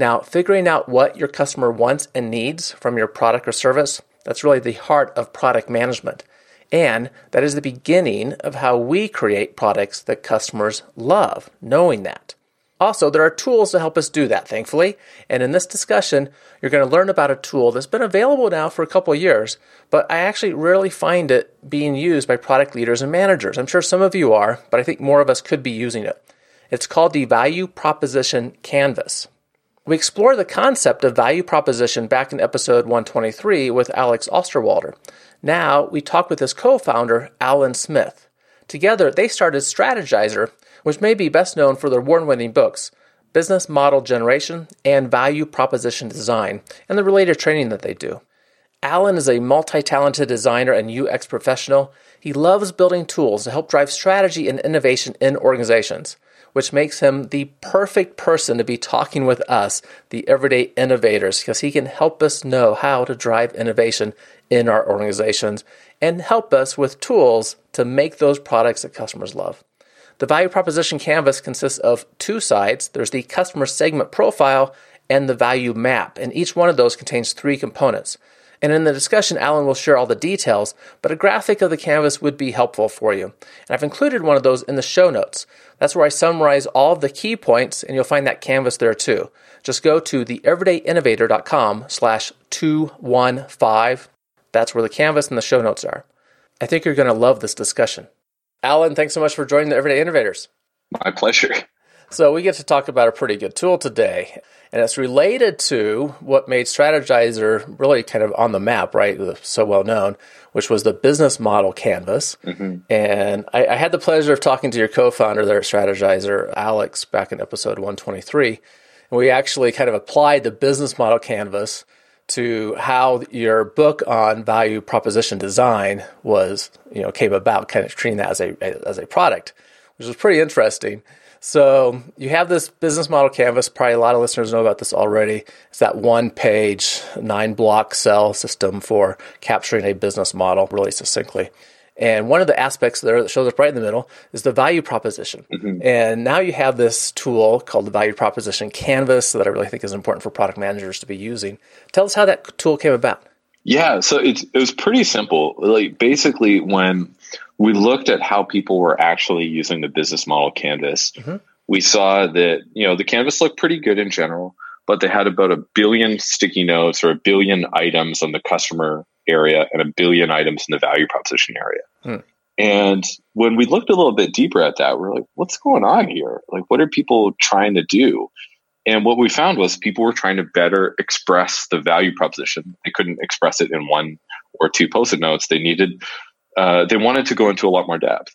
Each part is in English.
Now, figuring out what your customer wants and needs from your product or service, that's really the heart of product management. And that is the beginning of how we create products that customers love, knowing that. Also, there are tools to help us do that, thankfully. And in this discussion, you're going to learn about a tool that's been available now for a couple years, but I actually rarely find it being used by product leaders and managers. I'm sure some of you are, but I think more of us could be using it. It's called the Value Proposition Canvas. We explored the concept of value proposition back in episode 123 with Alex Osterwalder. Now we talk with his co founder, Alan Smith. Together, they started Strategyzer, which may be best known for their award winning books, Business Model Generation and Value Proposition Design, and the related training that they do. Alan is a multi talented designer and UX professional. He loves building tools to help drive strategy and innovation in organizations which makes him the perfect person to be talking with us, the everyday innovators, because he can help us know how to drive innovation in our organizations and help us with tools to make those products that customers love. The value proposition canvas consists of two sides there's the customer segment profile and the value map, and each one of those contains three components. And in the discussion, Alan will share all the details, but a graphic of the canvas would be helpful for you. And I've included one of those in the show notes. That's where I summarize all of the key points, and you'll find that canvas there too. Just go to theeverydayinnovator.com slash 215. That's where the canvas and the show notes are. I think you're going to love this discussion. Alan, thanks so much for joining the Everyday Innovators. My pleasure. So, we get to talk about a pretty good tool today, and it's related to what made Strategyzer really kind of on the map, right? So well known, which was the business model canvas. Mm-hmm. And I, I, had the pleasure of talking to your co founder there at Strategyzer, Alex, back in episode 123. And we actually kind of applied the business model canvas to how your book on value proposition design was, you know, came about, kind of treating that as a as a product, which was pretty interesting. So you have this business model canvas. Probably a lot of listeners know about this already. It's that one page, nine block cell system for capturing a business model really succinctly. And one of the aspects there that shows up right in the middle is the value proposition. Mm-hmm. And now you have this tool called the value proposition canvas that I really think is important for product managers to be using. Tell us how that tool came about. Yeah, so it, it was pretty simple. Like basically, when we looked at how people were actually using the business model canvas. Mm-hmm. We saw that, you know, the canvas looked pretty good in general, but they had about a billion sticky notes or a billion items on the customer area and a billion items in the value proposition area. Hmm. And when we looked a little bit deeper at that, we we're like, what's going on here? Like, what are people trying to do? And what we found was people were trying to better express the value proposition. They couldn't express it in one or two post-it notes. They needed uh, they wanted to go into a lot more depth.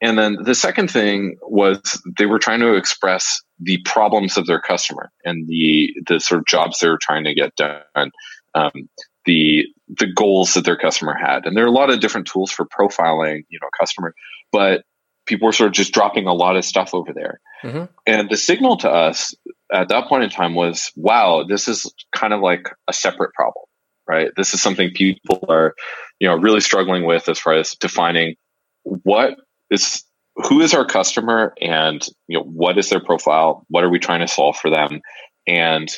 And then the second thing was they were trying to express the problems of their customer and the the sort of jobs they were trying to get done, um, the the goals that their customer had. And there are a lot of different tools for profiling, you know, customer, but people were sort of just dropping a lot of stuff over there. Mm-hmm. And the signal to us at that point in time was, wow, this is kind of like a separate problem right? This is something people are, you know, really struggling with as far as defining what is who is our customer and you know what is their profile, what are we trying to solve for them, and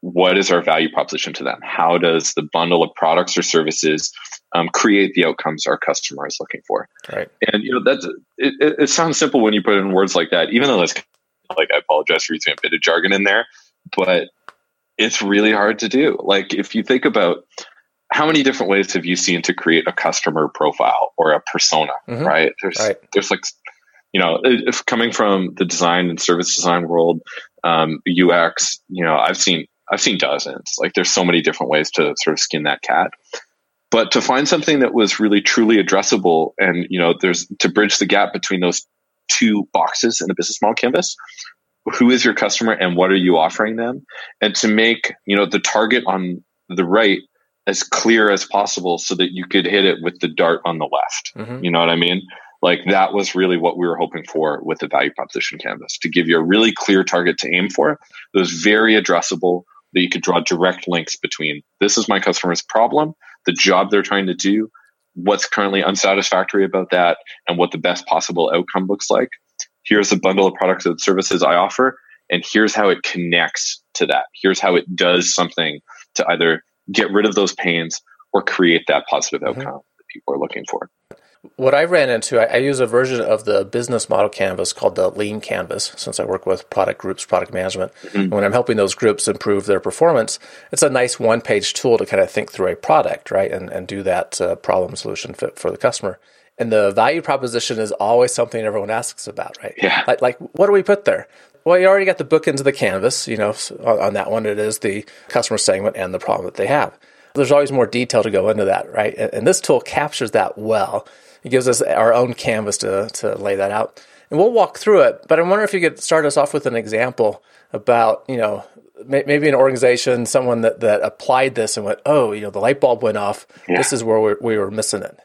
what is our value proposition to them? How does the bundle of products or services um, create the outcomes our customer is looking for? Right. And you know that's it, it, it sounds simple when you put it in words like that, even though that's like I apologize for using a bit of jargon in there, but it's really hard to do. Like if you think about how many different ways have you seen to create a customer profile or a persona, mm-hmm. right? There's right. there's like you know, if coming from the design and service design world, um, UX, you know, I've seen I've seen dozens. Like there's so many different ways to sort of skin that cat. But to find something that was really truly addressable and, you know, there's to bridge the gap between those two boxes in the business model canvas, who is your customer and what are you offering them? And to make you know the target on the right as clear as possible so that you could hit it with the dart on the left. Mm-hmm. you know what i mean? Like that was really what we were hoping for with the value proposition canvas to give you a really clear target to aim for that was very addressable that you could draw direct links between. This is my customer's problem the job they're trying to do what's currently unsatisfactory about that and what the best possible outcome looks like here's a bundle of products and services I offer, and here's how it connects to that. Here's how it does something to either get rid of those pains or create that positive mm-hmm. outcome that people are looking for. What I ran into, I, I, use a version of the business model canvas called the Lean Canvas, since I work with product groups, product management. Mm-hmm. When I'm helping those groups improve their performance, it's a nice one page tool to kind of think through a product, right? And, and do that uh, problem solution fit for the customer. And the value proposition is always something everyone asks about, right? Yeah. Like, like what do we put there? Well, you already got the book into the canvas. You know, on, on that one, it is the customer segment and the problem that they have. There's always more detail to go into that, right? And, and this tool captures that well. It gives us our own canvas to, to lay that out. And we'll walk through it, but I wonder if you could start us off with an example about, you know, maybe an organization, someone that, that applied this and went, oh, you know, the light bulb went off. Yeah. This is where we we were missing it.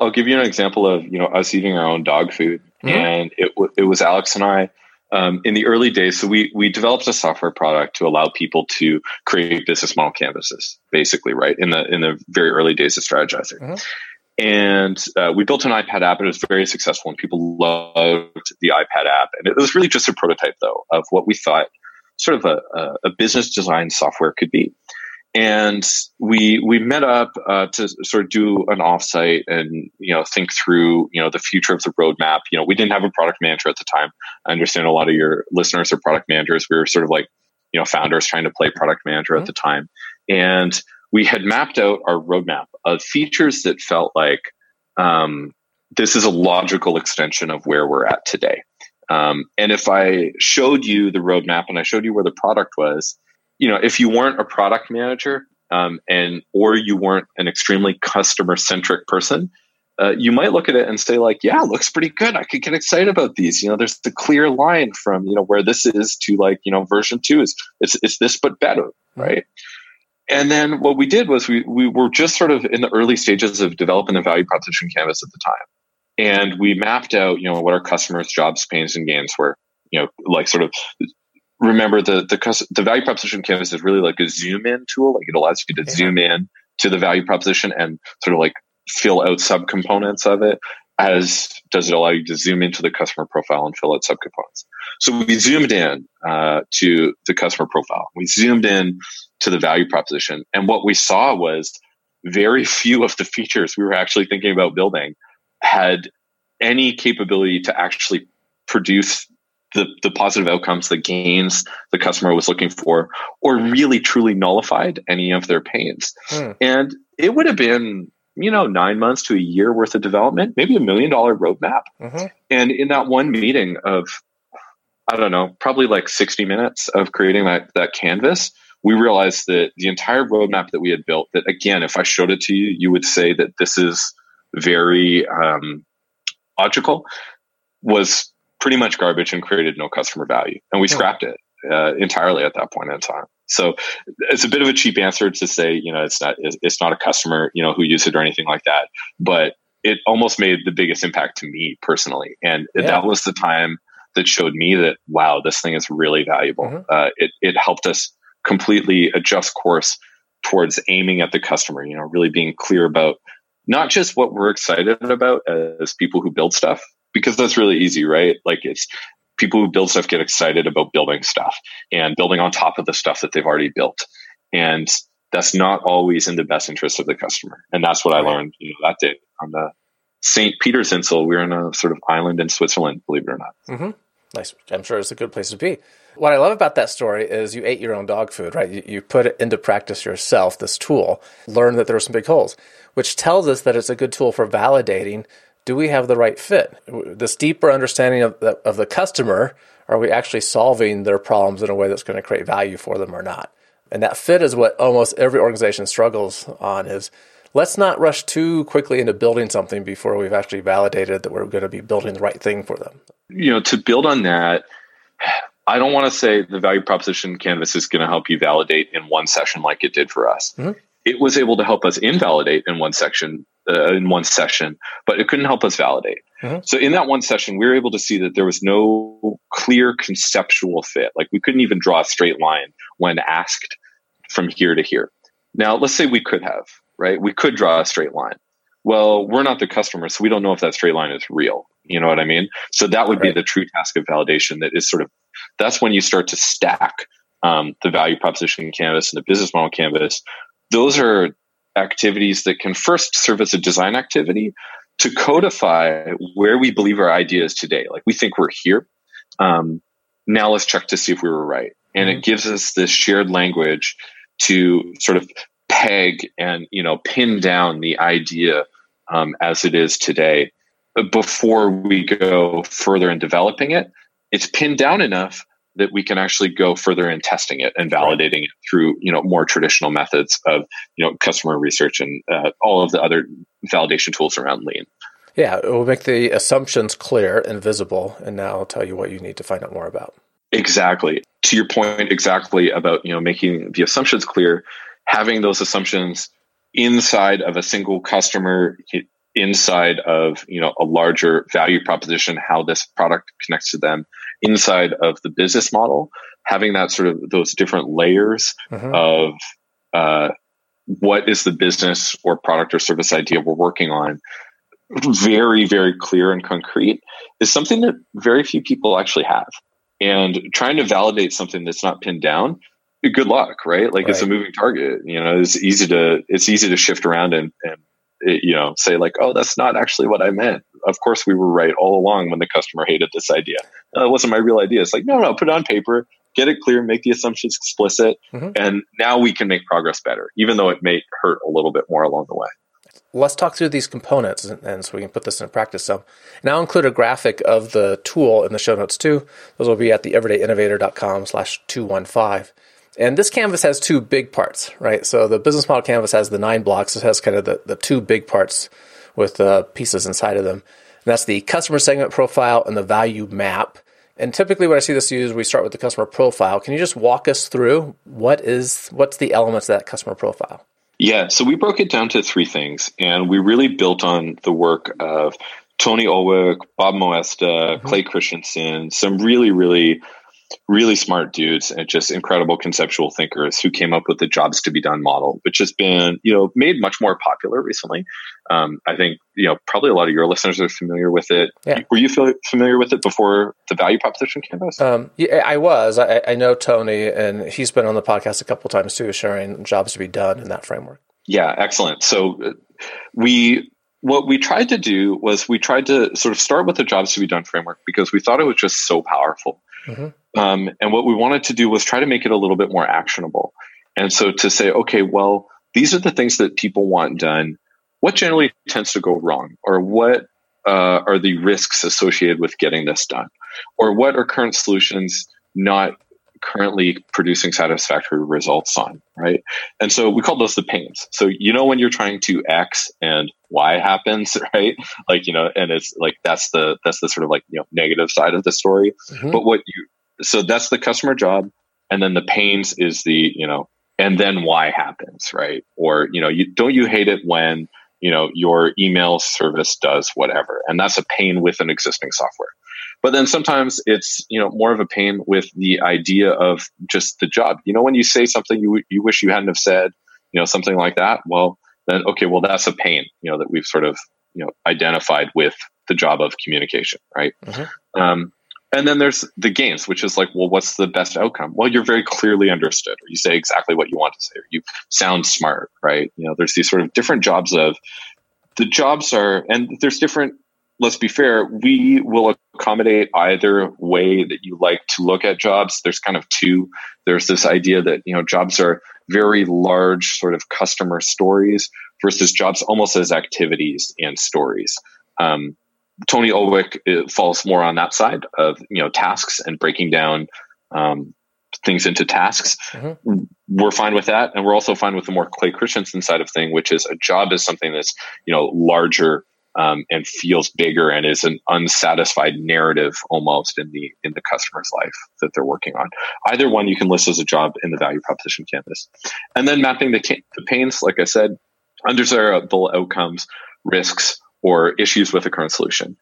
I'll give you an example of you know us eating our own dog food, mm-hmm. and it it was Alex and I. Um, in the early days, so we we developed a software product to allow people to create business model canvases, basically, right in the in the very early days of Strategyzer. Mm-hmm. And uh, we built an iPad app, and it was very successful, and people loved the iPad app. And it was really just a prototype, though, of what we thought sort of a, a business design software could be and we we met up uh, to sort of do an offsite and you know think through you know the future of the roadmap. You know, we didn't have a product manager at the time. I understand a lot of your listeners are product managers. We were sort of like you know founders trying to play product manager mm-hmm. at the time, and we had mapped out our roadmap of features that felt like um, this is a logical extension of where we're at today. Um, and if I showed you the roadmap and I showed you where the product was, you know, if you weren't a product manager um, and or you weren't an extremely customer centric person, uh, you might look at it and say like, yeah, looks pretty good. I could get excited about these. You know, there's the clear line from you know where this is to like you know version two is it's it's this but better, right? And then what we did was we we were just sort of in the early stages of developing the value proposition canvas at the time, and we mapped out you know what our customers' jobs, pains, and gains were. You know, like sort of remember the the the value proposition canvas is really like a zoom in tool. Like it allows you to yeah. zoom in to the value proposition and sort of like fill out subcomponents of it. As does it allow you to zoom into the customer profile and fill out subcomponents? So we zoomed in uh, to the customer profile. We zoomed in to the value proposition, and what we saw was very few of the features we were actually thinking about building had any capability to actually produce the, the positive outcomes, the gains the customer was looking for, or really truly nullified any of their pains. Hmm. And it would have been, you know, nine months to a year worth of development, maybe a million dollar roadmap. Mm-hmm. And in that one meeting of, I don't know, probably like 60 minutes of creating that, that canvas, we realized that the entire roadmap that we had built, that again, if I showed it to you, you would say that this is very um, logical, was pretty much garbage and created no customer value. And we yeah. scrapped it uh, entirely at that point in time. So it's a bit of a cheap answer to say, you know, it's not it's not a customer, you know, who used it or anything like that. But it almost made the biggest impact to me personally, and yeah. that was the time that showed me that wow, this thing is really valuable. Mm-hmm. Uh, it it helped us completely adjust course towards aiming at the customer. You know, really being clear about not just what we're excited about as people who build stuff, because that's really easy, right? Like it's people who build stuff get excited about building stuff and building on top of the stuff that they've already built. And that's not always in the best interest of the customer. And that's what right. I learned, you know, that day on the St. Peter's Insel. We are in a sort of island in Switzerland, believe it or not. Mm-hmm. Nice. I'm sure it's a good place to be. What I love about that story is you ate your own dog food, right? You, you put it into practice yourself, this tool, learn that there are some big holes, which tells us that it's a good tool for validating do we have the right fit? This deeper understanding of the, of the customer, are we actually solving their problems in a way that's going to create value for them or not? And that fit is what almost every organization struggles on is let's not rush too quickly into building something before we've actually validated that we're going to be building the right thing for them. You know, to build on that, I don't want to say the value proposition canvas is going to help you validate in one session like it did for us. Mm-hmm. It was able to help us invalidate in one section, uh, in one session, but it couldn't help us validate. Mm-hmm. So in that one session, we were able to see that there was no clear conceptual fit. Like we couldn't even draw a straight line when asked from here to here. Now, let's say we could have, right? We could draw a straight line. Well, we're not the customer, so we don't know if that straight line is real. You know what I mean? So that would right. be the true task of validation that is sort of, that's when you start to stack um, the value proposition canvas and the business model canvas. Those are activities that can first serve as a design activity to codify where we believe our idea is today. Like we think we're here. Um, now let's check to see if we were right. And mm-hmm. it gives us this shared language to sort of peg and you know pin down the idea um, as it is today before we go further in developing it it's pinned down enough that we can actually go further in testing it and validating it through you know more traditional methods of you know customer research and uh, all of the other validation tools around lean. Yeah it will make the assumptions clear and visible and now i'll tell you what you need to find out more about. Exactly. To your point exactly about you know making the assumptions clear having those assumptions inside of a single customer inside of you know a larger value proposition how this product connects to them inside of the business model having that sort of those different layers mm-hmm. of uh, what is the business or product or service idea we're working on very very clear and concrete is something that very few people actually have and trying to validate something that's not pinned down good luck right like right. it's a moving target you know it's easy to it's easy to shift around and, and it, you know say like oh that's not actually what i meant of course we were right all along when the customer hated this idea no, it wasn't my real idea it's like no no put it on paper get it clear make the assumptions explicit mm-hmm. and now we can make progress better even though it may hurt a little bit more along the way let's talk through these components and, and, so we can put this into practice some. And I'll include a graphic of the tool in the show notes too. Those will be at the everydayinnovator.com slash 215. And this canvas has two big parts, right? So the business model canvas has the nine blocks. It has kind of the, the two big parts with uh, pieces inside of them. And that's the customer segment profile and the value map. And typically, when I see this used, we start with the customer profile. Can you just walk us through what is what's the elements of that customer profile? Yeah, so we broke it down to three things, and we really built on the work of Tony Ulwick, Bob Moesta, mm-hmm. Clay Christensen, some really, really really smart dudes and just incredible conceptual thinkers who came up with the jobs to be done model, which has been, you know, made much more popular recently. Um, I think, you know, probably a lot of your listeners are familiar with it. Yeah. Were you familiar with it before the value proposition canvas? Um, yeah, I was. I, I, know Tony, and he's been on the podcast a couple times too, sharing jobs to be done in that framework. Yeah, excellent. So uh, we what we tried to do was we tried to sort of start with the jobs to be done framework because we thought it was just so powerful. Mm-hmm. Um, and what we wanted to do was try to make it a little bit more actionable. And so to say, okay, well, these are the things that people want done. What generally tends to go wrong, or what uh, are the risks associated with getting this done, or what are current solutions not currently producing satisfactory results on, right? And so we call those the pains. So you know when you're trying to X and Y happens, right? Like you know, and it's like that's the that's the sort of like you know negative side of the story. Mm-hmm. But what you so that's the customer job and then the pains is the you know and then why happens right or you know you don't you hate it when you know your email service does whatever and that's a pain with an existing software but then sometimes it's you know more of a pain with the idea of just the job you know when you say something you you wish you hadn't have said you know something like that well then okay well that's a pain you know that we've sort of you know identified with the job of communication right mm-hmm. um, and then there's the gains, which is like, well, what's the best outcome? Well, you're very clearly understood, or you say exactly what you want to say, or you sound smart, right? You know, there's these sort of different jobs of the jobs are, and there's different, let's be fair, we will accommodate either way that you like to look at jobs. There's kind of two. There's this idea that, you know, jobs are very large sort of customer stories versus jobs almost as activities and stories. Um, Tony Ulwick falls more on that side of you know tasks and breaking down um, things into tasks. Mm-hmm. We're fine with that, and we're also fine with the more Clay Christensen side of thing, which is a job is something that's you know larger um, and feels bigger and is an unsatisfied narrative almost in the in the customer's life that they're working on. Either one you can list as a job in the value proposition canvas, and then mapping the, the pains, like I said, undesirable outcomes, risks, or issues with the current solution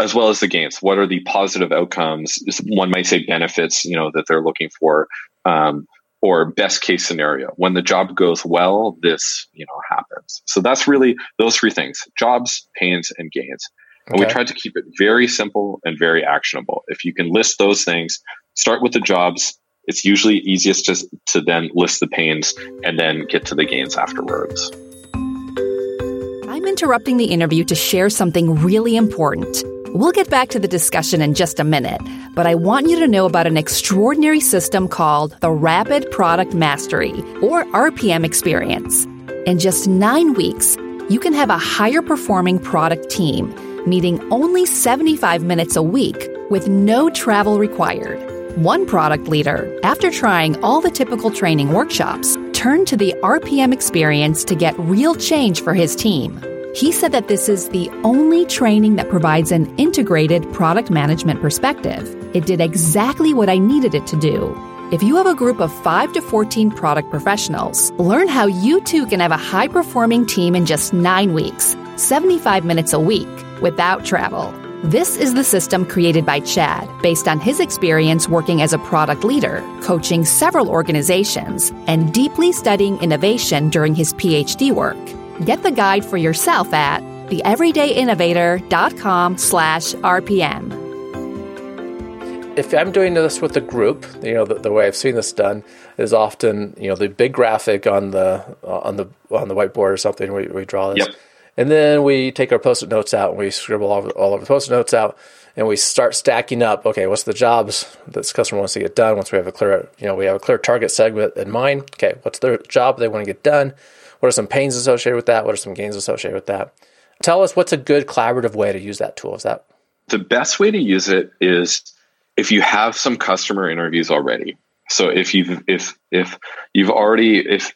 as well as the gains. What are the positive outcomes? One might say benefits, you know, that they're looking for. Um, or best case scenario. When the job goes well this you know happens. So that's really those three things jobs pains and gains. And okay. we tried to keep it very simple and very actionable. If you can list those things start with the jobs. It's usually easiest to, to then list the pains and then get to the gains afterwards. I'm interrupting the interview to share something really important We'll get back to the discussion in just a minute, but I want you to know about an extraordinary system called the Rapid Product Mastery, or RPM experience. In just nine weeks, you can have a higher performing product team, meeting only 75 minutes a week with no travel required. One product leader, after trying all the typical training workshops, turned to the RPM experience to get real change for his team. He said that this is the only training that provides an integrated product management perspective. It did exactly what I needed it to do. If you have a group of 5 to 14 product professionals, learn how you too can have a high performing team in just 9 weeks, 75 minutes a week, without travel. This is the system created by Chad based on his experience working as a product leader, coaching several organizations, and deeply studying innovation during his PhD work. Get the guide for yourself at theeverydayinnovator.com slash RPM. If I'm doing this with a group, you know, the, the, way I've seen this done is often, you know, the big graphic on the uh, on the on the whiteboard or something. We, we draw this, yep. and then we take our post-it notes out and we scribble all, all of the post-it notes out, and we start stacking up. Okay, what's the jobs that this customer wants to get done? Once we have a clear, you know, we have a clear target segment in mind. Okay, what's their job they want to get done? What are some pains associated with that? What are some gains associated with that? Tell us what's a good collaborative way to use that tool. Is that the best way to use it is if you have some customer interviews already. So if you've if if you've already if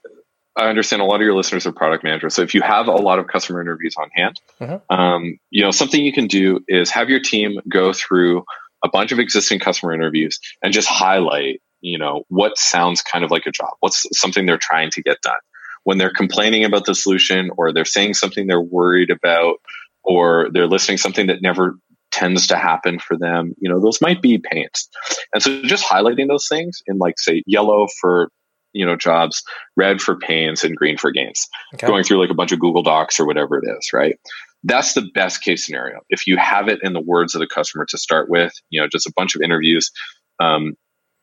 I understand a lot of your listeners are product managers. So if you have a lot of customer interviews on hand, mm-hmm. um, you know something you can do is have your team go through a bunch of existing customer interviews and just highlight, you know, what sounds kind of like a job. What's something they're trying to get done when they're complaining about the solution or they're saying something they're worried about or they're listing something that never tends to happen for them you know those might be pains. And so just highlighting those things in like say yellow for you know jobs red for pains and green for gains. Okay. going through like a bunch of google docs or whatever it is right? That's the best case scenario. If you have it in the words of the customer to start with you know just a bunch of interviews um,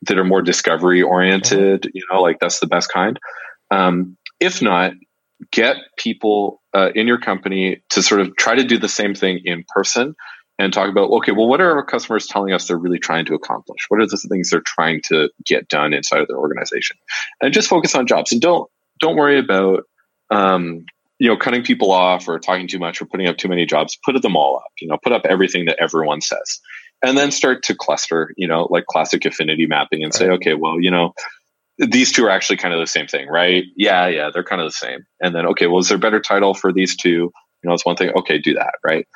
that are more discovery oriented mm-hmm. you know like that's the best kind. Um, if not, get people uh, in your company to sort of try to do the same thing in person and talk about okay well what are our customers telling us they're really trying to accomplish? What are the things they're trying to get done inside of their organization? And just focus on jobs and don't don't worry about um, you know cutting people off or talking too much or putting up too many jobs. Put them all up you know put up everything that everyone says. And then start to cluster you know like classic affinity mapping and say okay well you know these two are actually kind of the same thing, right? Yeah, yeah, they're kind of the same. And then, okay, well, is there a better title for these two? You know, it's one thing. Okay, do that, right?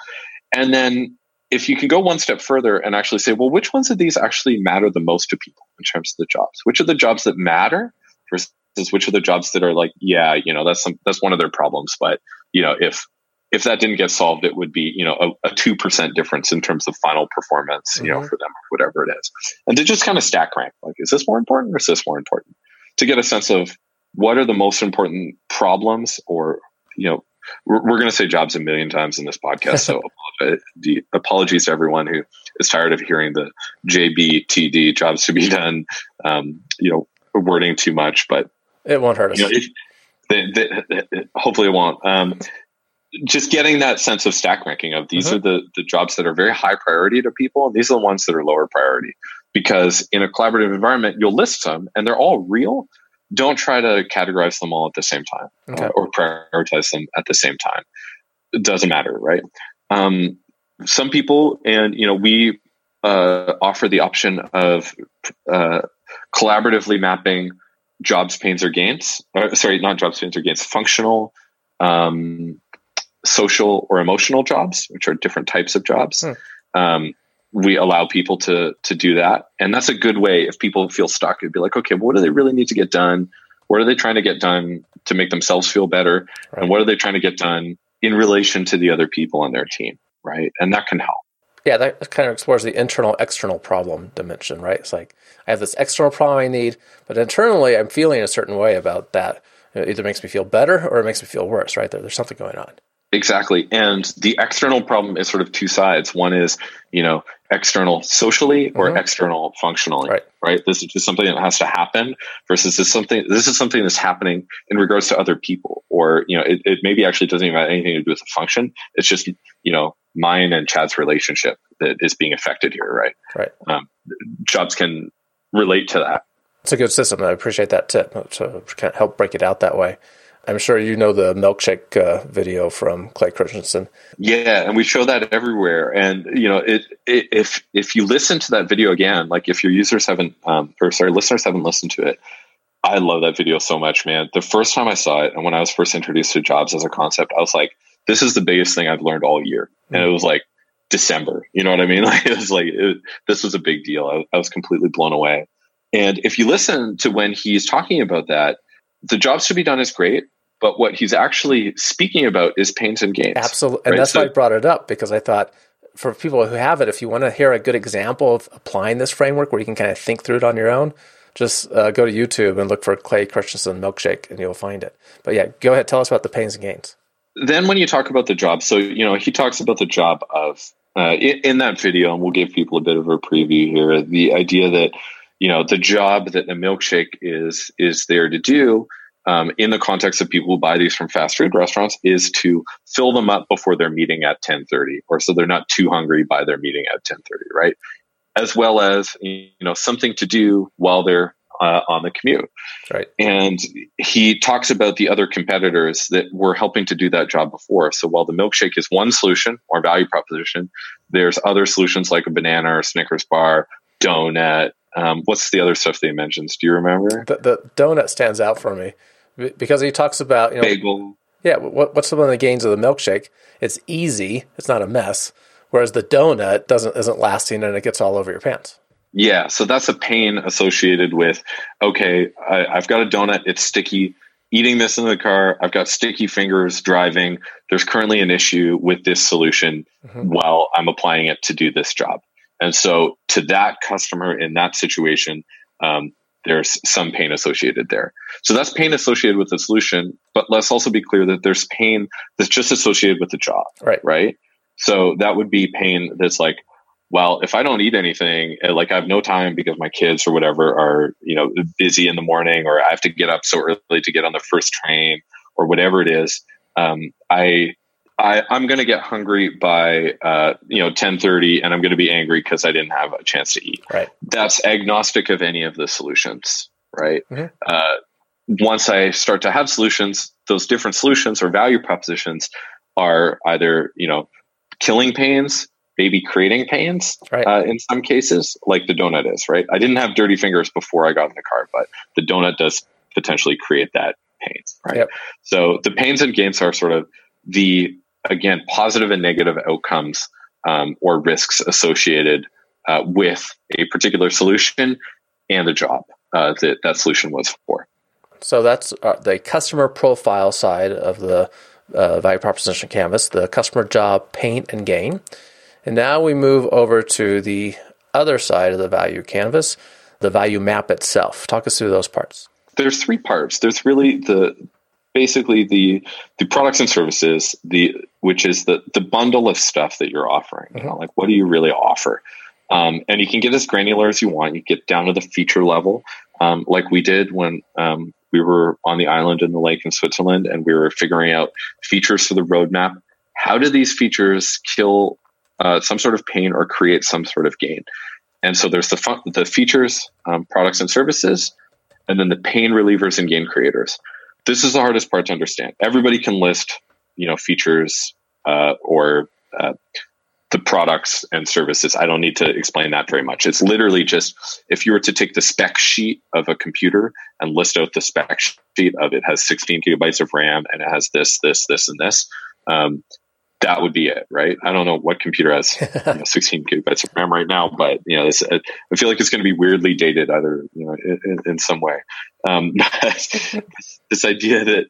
And then if you can go one step further and actually say, well, which ones of these actually matter the most to people in terms of the jobs? Which are the jobs that matter versus which are the jobs that are like, yeah, you know, that's some, that's one of their problems, but you know, if if that didn't get solved, it would be, you know, a two percent difference in terms of final performance, you mm-hmm. know, for them, whatever it is. And to just kind of stack rank, like, is this more important or is this more important? To get a sense of what are the most important problems or, you know, we're, we're going to say jobs a million times in this podcast. So apologies to everyone who is tired of hearing the JTBD jobs to be done, um, you know, wording too much, but it won't hurt us. You know, if, they, they, hopefully it won't. Um, just getting that sense of stack ranking of these mm-hmm. are the, the jobs that are very high priority to people and these are the ones that are lower priority because in a collaborative environment you'll list them and they're all real don't try to categorize them all at the same time okay. uh, or prioritize them at the same time it doesn't matter right um, some people and you know we uh, offer the option of uh, collaboratively mapping jobs pains or gains or, sorry not jobs pains or gains functional um, social or emotional jobs, which are different types of jobs. Hmm. Um, we allow people to to do that, and that's a good way. If people feel stuck, it'd be like, okay, well, what do they really need to get done? What are they trying to get done to make themselves feel better? Right. And what are they trying to get done in relation to the other people on their team? Right, and that can help. Yeah, that kind of explores the internal external problem dimension, right? It's like I have this external problem I need, but internally I'm feeling a certain way about that. It either makes me feel better or it makes me feel worse, right? There, there's something going on. Exactly. And the external problem is sort of two sides. One is, you know, external socially or mm-hmm. external functionally. Right. Right. This is just something that has to happen versus this something this is something that's happening in regards to other people. Or, you know, it, it maybe actually doesn't even have anything to do with the function. It's just, you know, mine and Chad's relationship that is being affected here, right? Right. Um, jobs can relate to that. It's a good system. I appreciate that tip to kind of help break it out that way. I'm sure you know the milkshake uh, video from Clay Christensen. Yeah, and we show that everywhere. And you know, it, it, if if you listen to that video again, like if your users haven't, um, or sorry, listeners haven't listened to it, I love that video so much, man. The first time I saw it, and when I was first introduced to jobs as a concept, I was like, "This is the biggest thing I've learned all year," mm-hmm. and it was like December. You know what I mean? Like it was like it, this was a big deal. I, I was completely blown away. And if you listen to when he's talking about that, the jobs to be done is great but what he's actually speaking about is pains and gains. Absolutely. And right? that's so, why I brought it up because I thought for people who have it, if you want to hear a good example of applying this framework where you can kind of think through it on your own, just uh, go to YouTube and look for Clay Christensen milkshake and you'll find it. But yeah, go ahead. Tell us about the pains and gains. Then when you talk about the job, so, you know, he talks about the job of, uh, in, in that video, and we'll give people a bit of a preview here, the idea that, you know, the job that the milkshake is, is there to do um, in the context of people who buy these from fast food restaurants is to fill them up before their meeting at 1030 or so they're not too hungry by their meeting at 1030 right? As well as you know something to do while they're uh, on the commute. Right. And he talks about the other competitors that were helping to do that job before. So while the milkshake is one solution or value proposition there's other solutions like a banana or snickers bar donut um, what's the other stuff they mentioned? Do you remember? The, the donut stands out for me because he talks about you know bagel. Yeah, what, what's some of the gains of the milkshake? It's easy. It's not a mess. Whereas the donut doesn't isn't lasting and it gets all over your pants. Yeah, so that's a pain associated with. Okay, I, I've got a donut. It's sticky. Eating this in the car, I've got sticky fingers driving. There's currently an issue with this solution mm-hmm. while I'm applying it to do this job. And so, to that customer in that situation, um, there's some pain associated there. So that's pain associated with the solution, but let's also be clear that there's pain that's just associated with the job. Right. Right. So that would be pain that's like, well, if I don't eat anything, uh, like I have no time because my kids or whatever are, you know, busy in the morning or I have to get up so early to get on the first train or whatever it is. Um, I I, am going to get hungry by uh, you know 10:30, and I'm going to be angry because I didn't have a chance to eat. Right. That's agnostic of any of the solutions. Right. Mm-hmm. Uh, once I start to have solutions, those different solutions or value propositions are either you know killing pains, maybe creating pains right. uh, in some cases, like the donut is. Right. I didn't have dirty fingers before I got in the car, but the donut does potentially create that pains. Right. Yep. So the pains and gains are sort of the again, positive and negative outcomes um, or risks associated uh, with a particular solution and the job uh, that that solution was for. So that's uh, the customer profile side of the uh, value proposition canvas, the customer job pain and gain. And now we move over to the other side of the value canvas, the value map itself. Talk us through those parts. There's three parts. There's really the basically the the products and services the which is the the bundle of stuff that you're offering mm-hmm. you know, like what do you really offer? Um, and you can get as granular as you want. You get down to the feature level. Um, like we did when um, we were on the island in the lake in switzerland and we were figuring out features for the roadmap. How do these features kill uh, some sort of pain or create some sort of gain? And so there's the fun, the features um, products and services and then the pain relievers and gain creators this is the hardest part to understand. Everybody can list, you know, features uh, or uh, the products and services. I don't need to explain that very much. It's literally just if you were to take the spec sheet of a computer and list out the spec sheet of it has 16 gigabytes of RAM and it has this, this, this, and this. um, that would be it, right? I don't know what computer has you know, 16 gigabytes of RAM right now, but you know, this, I feel like it's going to be weirdly dated, either you know, in, in some way. Um, this idea that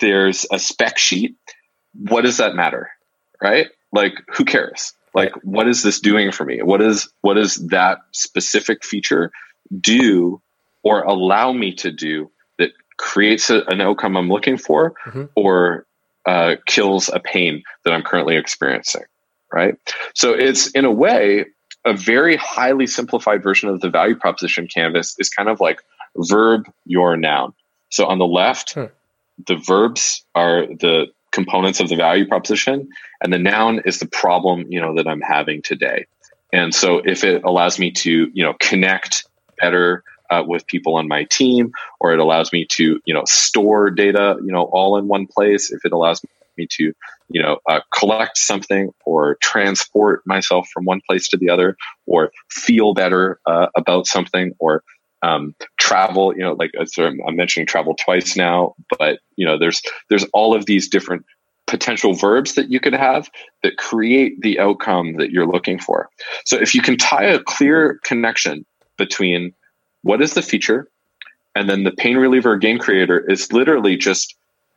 there's a spec sheet, what does that matter, right? Like, who cares? Like, what is this doing for me? What is what does that specific feature do or allow me to do that creates a, an outcome I'm looking for, mm-hmm. or uh, kills a pain that I'm currently experiencing, right? So it's in a way a very highly simplified version of the value proposition canvas is kind of like verb your noun. So on the left, hmm. the verbs are the components of the value proposition and the noun is the problem, you know, that I'm having today. And so if it allows me to, you know, connect better uh, with people on my team, or it allows me to, you know, store data, you know, all in one place. If it allows me to, you know, uh, collect something or transport myself from one place to the other, or feel better uh, about something, or um, travel. You know, like uh, I'm mentioning travel twice now, but you know, there's there's all of these different potential verbs that you could have that create the outcome that you're looking for. So if you can tie a clear connection between what is the feature? And then the pain reliever gain creator is literally just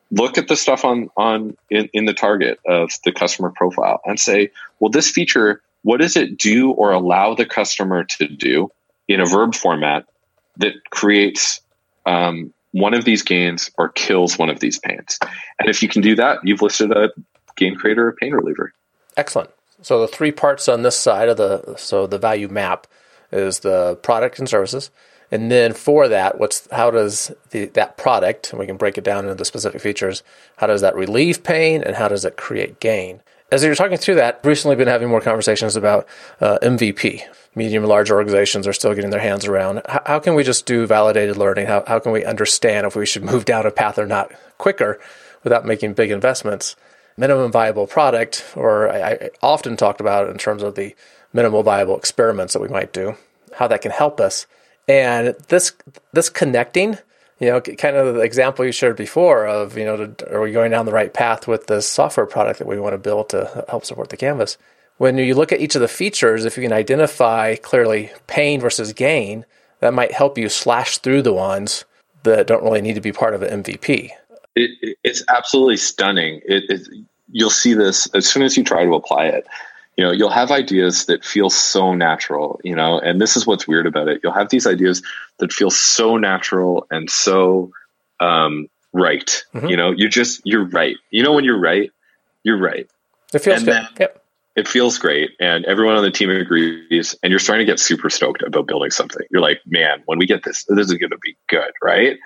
look at the stuff on on in, in the target of the customer profile and say, well, this feature, what does it do or allow the customer to do in a verb format that creates um, one of these gains or kills one of these pains? And if you can do that, you've listed a gain creator or pain reliever. Excellent. So the three parts on this side of the so the value map is the product and services. And then for that, what's how does the, that product, and we can break it down into the specific features, how does that relieve pain and how does it create gain? As you're talking through that, recently been having more conversations about uh, MVP. Medium and large organizations are still getting their hands around. How, how can we just do validated learning? How, how can we understand if we should move down a path or not quicker without making big investments? Minimum viable product, or I, I often talked about in terms of the minimal viable experiments that we might do, how that can help us and this this connecting, you know, kind of the example you shared before of, you know, to, are we going down the right path with this software product that we want to build to help support the canvas? When you look at each of the features, if you can identify clearly pain versus gain, that might help you slash through the ones that don't really need to be part of an MVP. It, it's absolutely stunning. It, it, you'll see this as soon as you try to apply it you know you'll have ideas that feel so natural you know and this is what's weird about it. You'll have these ideas that feel so natural and so um, right. Mm-hmm. you know you're just you're right. You know when you're right? You're right. It feels and good. yep. it feels great and everyone on the team agrees and you're starting to get super stoked about building something. You're like man when we get this this is going to be good right?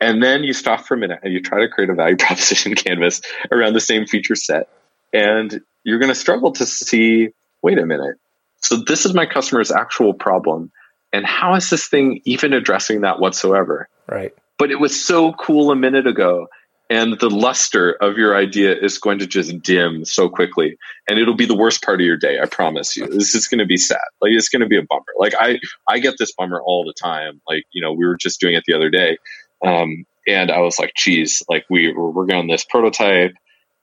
And then you stop for a minute and you try to create a value proposition canvas around the same feature set and you're going to struggle to see wait a minute. So this is my customer's actual problem. And how is this thing even addressing that whatsoever? Right. But it was so cool a minute ago. And the luster of your idea is going to just dim so quickly. And it'll be the worst part of your day. I promise you. This is going to be sad. Like it's going to be a bummer. Like I, I get this bummer all the time. Like, you know, we were just doing it the other day. Um, and I was like, geez, like we were working on this prototype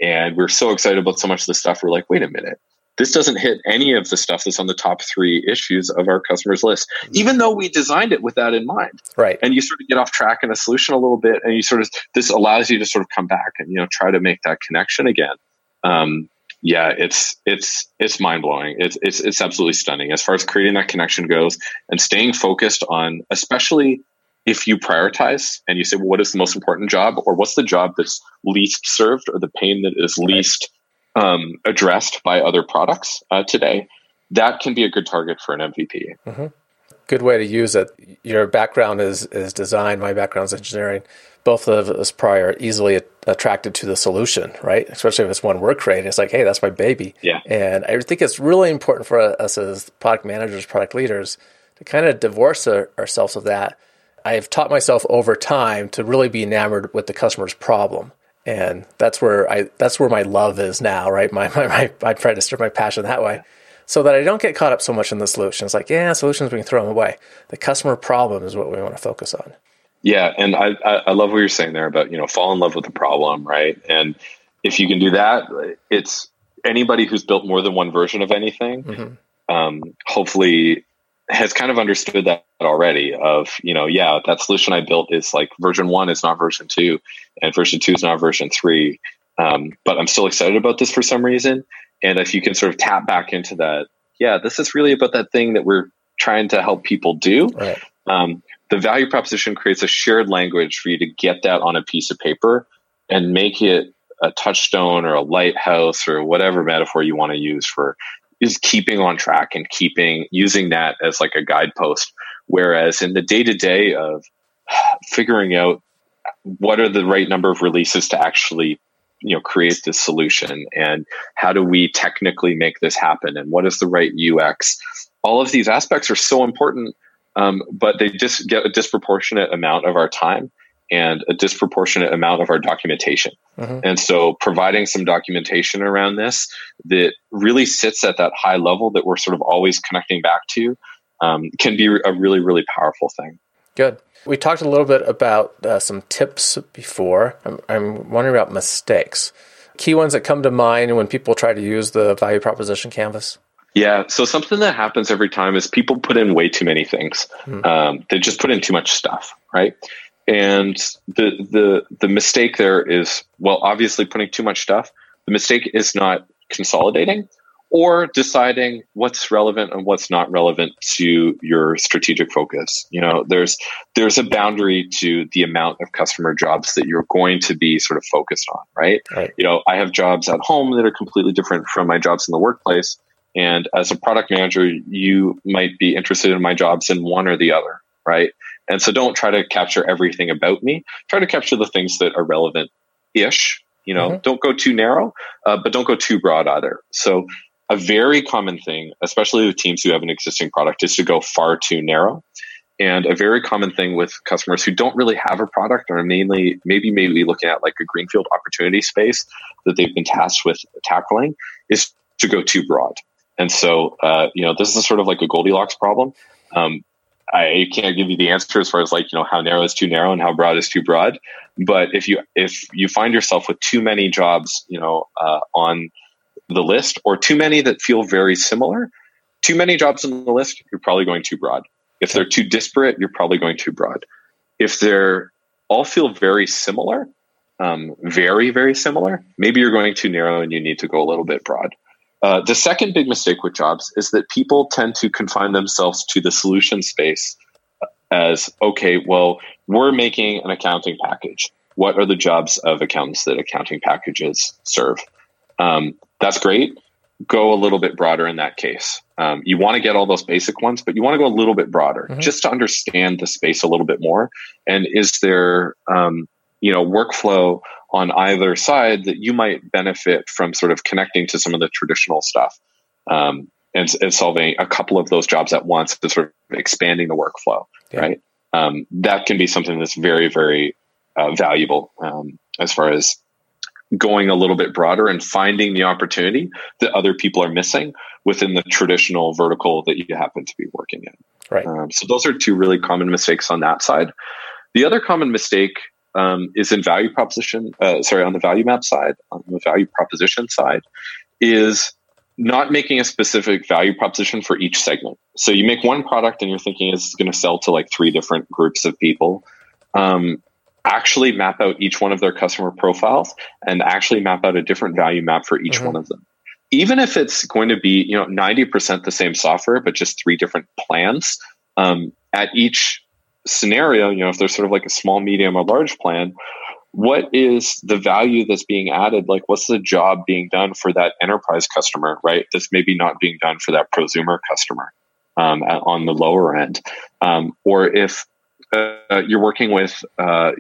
and we're so excited about so much of the stuff. We're like, wait a minute, this doesn't hit any of the stuff that's on the top three issues of our customers list, even though we designed it with that in mind. Right. And you sort of get off track in a solution a little bit, and you sort of this allows you to sort of come back and you know try to make that connection again. Um, yeah, it's it's it's mind blowing. It's it's it's absolutely stunning as far as creating that connection goes, and staying focused on especially if you prioritize and you say, well, what is the most important job, or what's the job that's least served, or the pain that is least um, addressed by other products uh, today, that can be a good target for an MVP. Mm-hmm. Good way to use it. Your background is is design. My background is engineering. Both of us prior easily attracted to the solution, right? Especially if it's one we're creating. It's like, hey, that's my baby. Yeah. And I think it's really important for us as product managers, product leaders, to kind of divorce our, ourselves of that I've taught myself over time to really be enamored with the customer's problem. And that's where I that's where my love is now, right? My, my, my I try to stir my passion that way. So that I don't get caught up so much in the solution. It's like, yeah, solutions we can throw them away. The customer problem is what we want to focus on. Yeah, and I, I love what you're saying there about you know fall in love with the problem, right? And if you can do that, it's anybody who's built more than one version of anything. Mm-hmm. Um, hopefully has kind of understood that already of you know yeah that solution i built is like version one is not version two and version two is not version three. Um, but i'm still excited about this for some reason. And if you can sort of tap back into that yeah this is really about that thing that we're trying to help people do. Right. um, the value proposition creates a shared language for you to get that on a piece of paper and make it a touchstone or a lighthouse or whatever metaphor you want to use for is keeping on track and keeping using that as like a guidepost. Whereas in the day to day of figuring out what are the right number of releases to actually you know create this solution and how do we technically make this happen and what is the right ux all of these aspects are so important um, but they just get a disproportionate amount of our time and a disproportionate amount of our documentation. Mm-hmm. And so providing some documentation around this that really sits at that high level that we're sort of always connecting back to um, can be a really, really powerful thing. Good. We talked a little bit about uh, some tips before. I'm, I'm wondering about mistakes. Key ones that come to mind when people try to use the value proposition canvas. Yeah. So something that happens every time is people put in way too many things. Mm-hmm. Um, they just put in too much stuff, right? And the the the mistake there is well, obviously putting too much stuff. The mistake is not consolidating or deciding what's relevant and what's not relevant to your strategic focus. You know, there's there's a boundary to the amount of customer jobs that you're going to be sort of focused on, right? right? You know, I have jobs at home that are completely different from my jobs in the workplace. And as a product manager, you might be interested in my jobs in one or the other, right? And so don't try to capture everything about me. Try to capture the things that are relevant ish. You know, mm-hmm. don't go too narrow, uh, but don't go too broad either. So a very common thing, especially with teams who have an existing product, is to go far too narrow. And a very common thing with customers who don't really have a product or mainly maybe maybe looking at like a greenfield opportunity space that they've been tasked with tackling is to go too broad. And so, uh, you know, this is sort of like a Goldilocks problem. Um, I can't give you the answer as far as like you know how narrow is too narrow and how broad is too broad. But if you if you find yourself with too many jobs, you know, uh, on the list or too many that feel very similar, too many jobs on the list, you're probably going too broad. If they're too disparate, you're probably going too broad. If they're all feel very similar, um, very very similar, maybe you're going too narrow and you need to go a little bit broad. Uh, the second big mistake with jobs is that people tend to confine themselves to the solution space as okay, well, we're making an accounting package. What are the jobs of accountants that accounting packages serve? Um, that's great. Go a little bit broader in that case. Um, you want to get all those basic ones, but you want to go a little bit broader mm-hmm. just to understand the space a little bit more. And is there, um, you know, workflow on either side that you might benefit from sort of connecting to some of the traditional stuff um, and, and, solving a couple of those jobs at once to sort of expanding the workflow, yeah. right? Um, that can be something that's very, very uh, valuable um, as far as going a little bit broader and finding the opportunity that other people are missing within the traditional vertical that you happen to be working in. Right. Um, so those are two really common mistakes on that side. The other common mistake um, is in value proposition. Uh, sorry, on the value map side, on the value proposition side, is not making a specific value proposition for each segment. So you make one product and you're thinking it's going to sell to like three different groups of people. Um, actually map out each one of their customer profiles and actually map out a different value map for each mm-hmm. one of them. Even if it's going to be, you know, 90% the same software, but just three different plans, um, at each scenario, you know, if there's sort of like a small, medium, or large plan, what is the value that's being added? Like, what's the job being done for that enterprise customer, right? That's maybe not being done for that prosumer customer um, on the lower end. Um, or if uh, you're working with uh,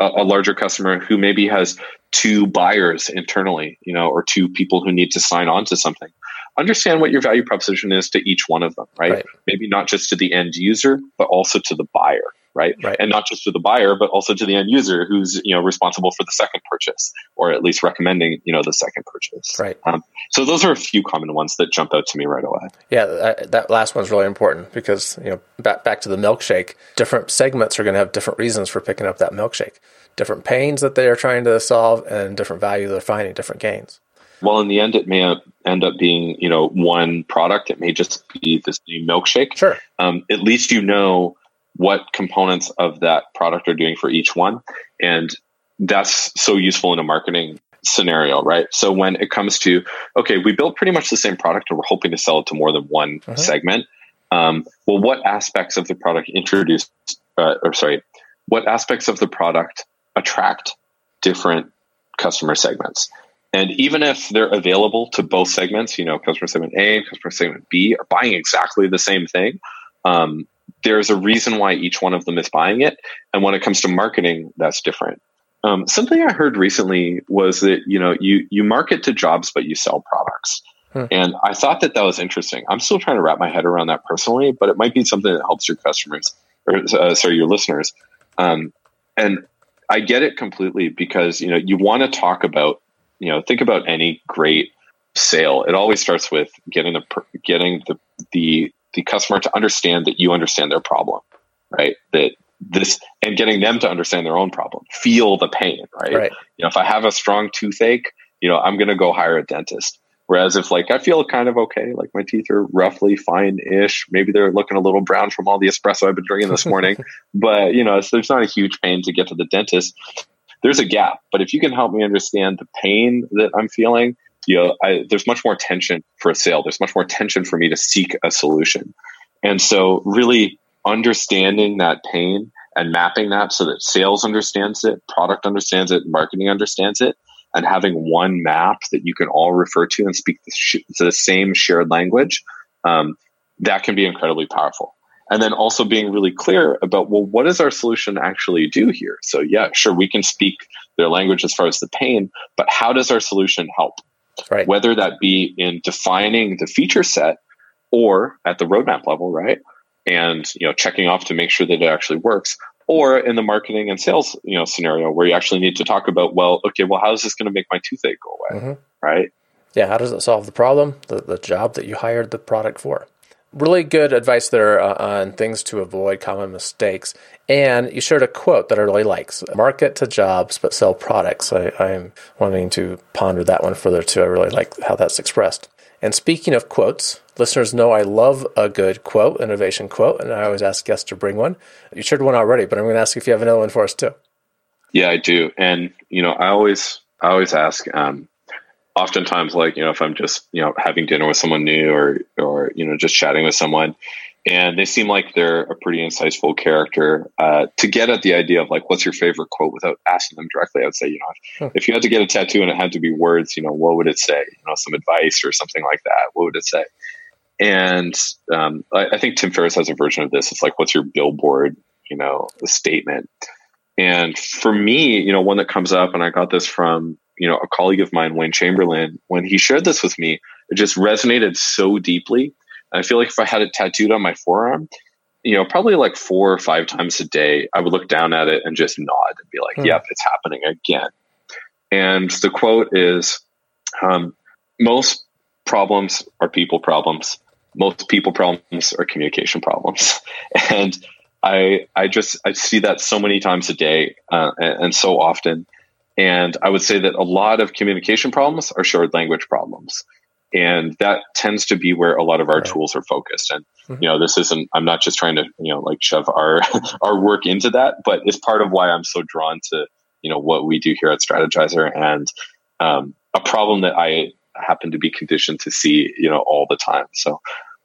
a, a larger customer who maybe has two buyers internally, you know, or two people who need to sign on to something understand what your value proposition is to each one of them, right? right? Maybe not just to the end user, but also to the buyer. right? Right. And not just to the buyer, but also to the end user who's, you know, responsible for the second purchase or at least recommending, you know, the second purchase. Right. Um, so those are a few common ones that jump out to me right away. Yeah, that, that last one's really important because you know back back to the milkshake. Different segments are going to have different reasons for picking up that milkshake, different pains that they are trying to solve, and different value they're finding, different gains. Well, in the end, it may end up being, you know, one product. It may just be this new milkshake. Sure. Um, at least you know what components of that product are doing for each one, and that's so useful in a marketing scenario, right? So when it comes to, okay, we built pretty much the same product and we're hoping to sell it to more than one Mhm. segment. Um, well, what aspects of the product introduce, uh, or sorry, what aspects of the product attract different customer segments? And even if they're available to both segments, you know, customer segment A and customer segment B are buying exactly the same thing, um, there's a reason why each one of them is buying it. And when it comes to marketing, that's different. Um, something I heard recently was that you know you you market to jobs, but you sell products. Hmm. And I thought that that was interesting. I'm still trying to wrap my head around that personally, but it might be something that helps your customers or uh, sorry, your listeners. Um, and I get it completely because you know you want to talk about you know think about any great sale. It always starts with getting the getting the the the customer to understand that you understand their problem, right? That this and getting them to understand their own problem, feel the pain, right? Right. You know, if I have a strong toothache, you know, I'm going to go hire a dentist. Whereas if like I feel kind of okay, like my teeth are roughly fine-ish, maybe they're looking a little brown from all the espresso I've been drinking this morning, but you know, so there's not a huge pain to get to the dentist. There's a gap, but if you can help me understand the pain that I'm feeling, you know, I, there's much more tension for a sale. There's much more tension for me to seek a solution, and so really understanding that pain and mapping that so that sales understands it, product understands it, marketing understands it, and having one map that you can all refer to and speak the, sh- the same shared language, um, that can be incredibly powerful. And then also being really clear about, well, what does our solution actually do here? So, yeah, sure, we can speak their language as far as the pain, but how does our solution help? Right. Whether that be in defining the feature set or at the roadmap level, right? And you know, checking off to make sure that it actually works, or in the marketing and sales you know scenario where you actually need to talk about, well, okay, well, how is this going to make my toothache go away, Mhm. right? Yeah, how does it solve the problem, the, the job that you hired the product for? Really good advice there uh, on things to avoid common mistakes. And you shared a quote that I really like market to jobs, but sell products. I, I'm wanting to ponder that one further too. I really like how that's expressed. And speaking of quotes, listeners know I love a good quote, innovation quote, and I always ask guests to bring one. You shared one already, but I'm going to ask if you have another one for us too. Yeah, I do. And you know, I always I always ask um oftentimes like, you know, if I'm just, you know, having dinner with someone new or or you know, just chatting with someone and they seem like they're a pretty insightful character uh, to get at the idea of like what's your favorite quote without asking them directly i would say you know Hmm. if you had to get a tattoo and it had to be words you know what would it say? You know some advice or something like that what would it say? And um, I, I think tim ferriss has a version of this. It's like what's your billboard you know statement? And for me you know one that comes up and i got this from you know a colleague of mine wayne chamberlain when he shared this with me it just resonated so deeply and I feel like if I had it tattooed on my forearm, you know, probably like four or five times a day, I would look down at it and just nod and be like, Hmm. yep, it's happening again. And the quote is um, most problems are people problems. Most people problems are communication problems. And I, I just, I see that so many times a day uh, and, and so often. And I would say that a lot of communication problems are shared language problems. And that tends to be where a lot of our Right. tools are focused. And Mhm. you know this isn't i'm not just trying to you know like shove our our work into that but it's part of why i'm so drawn to you know what we do here at Strategyzer. And um, a problem that i happen to be conditioned to see you know all the time. So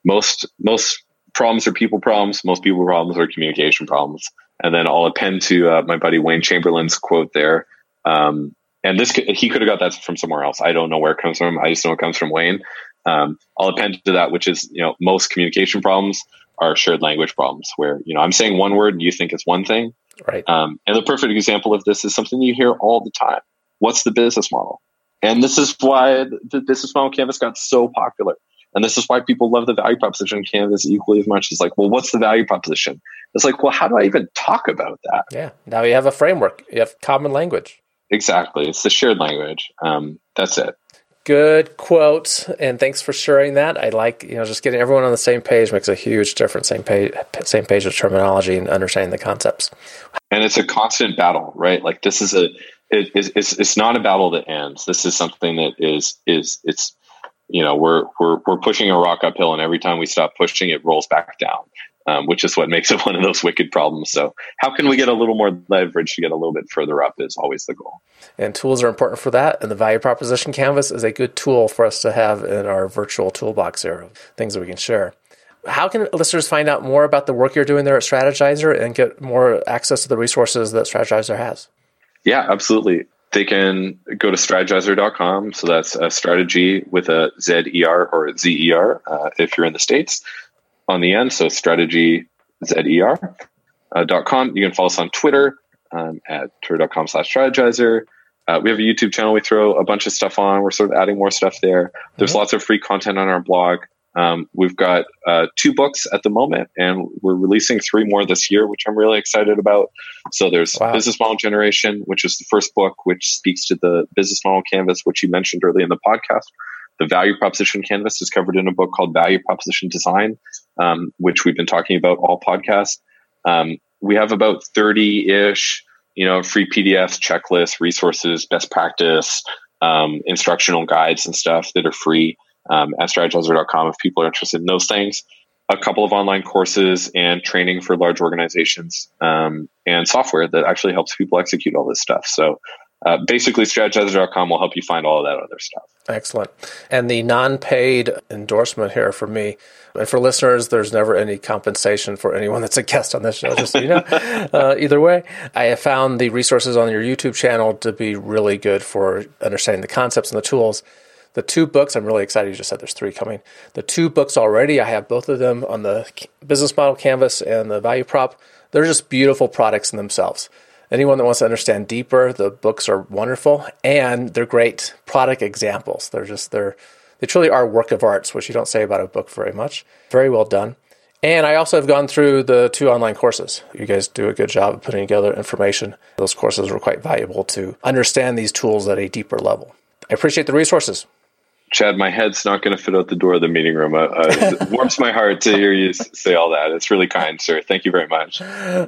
most most problems are people problems. Most people problems are communication problems. And then i'll append to uh, my buddy wayne chamberlain's quote there um, and this could- he could have got that from somewhere else. I don't know where it comes from. I just know it comes from Wayne. Um, I'll append to that, which is you know most communication problems are shared language problems, where you know I'm saying one word and you think it's one thing. Right. Um, and the perfect example of this is something you hear all the time. What's the business model? And this is why the business model canvas got so popular And this is why people love the value proposition canvas equally as much It's like, well, what's the value proposition? It's like, well, how do I even talk about that? Yeah. Now you have a framework, you have common language. Exactly. It's the shared language. Um, that's it. Good quote, and thanks for sharing that. I like you know just getting everyone on the same page makes a huge difference. Same page, same page of terminology and understanding the concepts. And it's a constant battle, right? Like this is a it, it's it's not a battle that ends. This is something that is is it's you know we're we're we're pushing a rock uphill, and every time we stop pushing, it rolls back down um, which is what makes it one of those wicked problems. So, how can we get a little more leverage to get a little bit further up is always the goal. And tools are important for that. And the value proposition canvas is a good tool for us to have in our virtual toolbox here of things that we can share. How can listeners find out more about the work you're doing there at Strategyzer and get more access to the resources that Strategyzer has? Yeah, absolutely. They can go to strategyzer.com. So that's a strategy with a Z E R or Z E R uh, if you're in the States on the end. So strategy zer uh, dot com. You can follow us on Twitter um, at twitter.com slash strategyzer. Uh, we have a YouTube channel. We throw a bunch of stuff on. We're sort of adding more stuff there. There's mm-hmm. lots of free content on our blog. Um, we've got uh, two books at the moment, and we're releasing three more this year, which I'm really excited about. So there's wow. Business Model Generation, which is the first book, which speaks to the business model canvas, which you mentioned early in the podcast. The value proposition canvas is covered in a book called Value Proposition Design, um, which we've been talking about all podcasts. Um, we have about 30 ish, you know, free PDFs, checklists, resources, best practice, um, instructional guides and stuff that are free um, at strategyzer.com if people are interested in those things. A couple of online courses and training for large organizations um, and software that actually helps people execute all this stuff. So uh, basically, strategyzer.com will help you find all of that other stuff. Excellent. And the non paid endorsement here for me, and for listeners, there's never any compensation for anyone that's a guest on this show, just so you know. uh, either way, I have found the resources on your YouTube channel to be really good for understanding the concepts and the tools. The two books, I'm really excited. You just said there's three coming. The two books already, I have both of them on the business model canvas and the value prop. They're just beautiful products in themselves anyone that wants to understand deeper, the books are wonderful and they're great product examples. They're just they're they truly are work of arts, which you don't say about a book very much. Very well done. And I also have gone through the two online courses. You guys do a good job of putting together information. Those courses were quite valuable to understand these tools at a deeper level. I appreciate the resources. Chad, my head's not going to fit out the door of the meeting room. Uh, uh, it warms my heart to hear you say all that. It's really kind, sir. Thank you very much.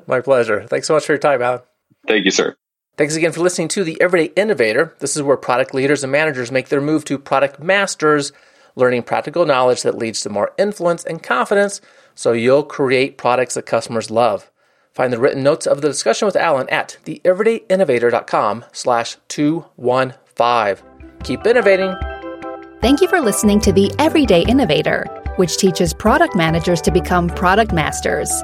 My pleasure. Thanks so much for your time, Alan. Thank you, sir. Thanks again for listening to The Everyday Innovator. This is where product leaders and managers make their move to product masters, learning practical knowledge that leads to more influence and confidence so you'll create products that customers love. Find the written notes of the discussion with Alan at theeverydayinnovator.com slash 215. Keep innovating. Thank you for listening to The Everyday Innovator, which teaches product managers to become product masters.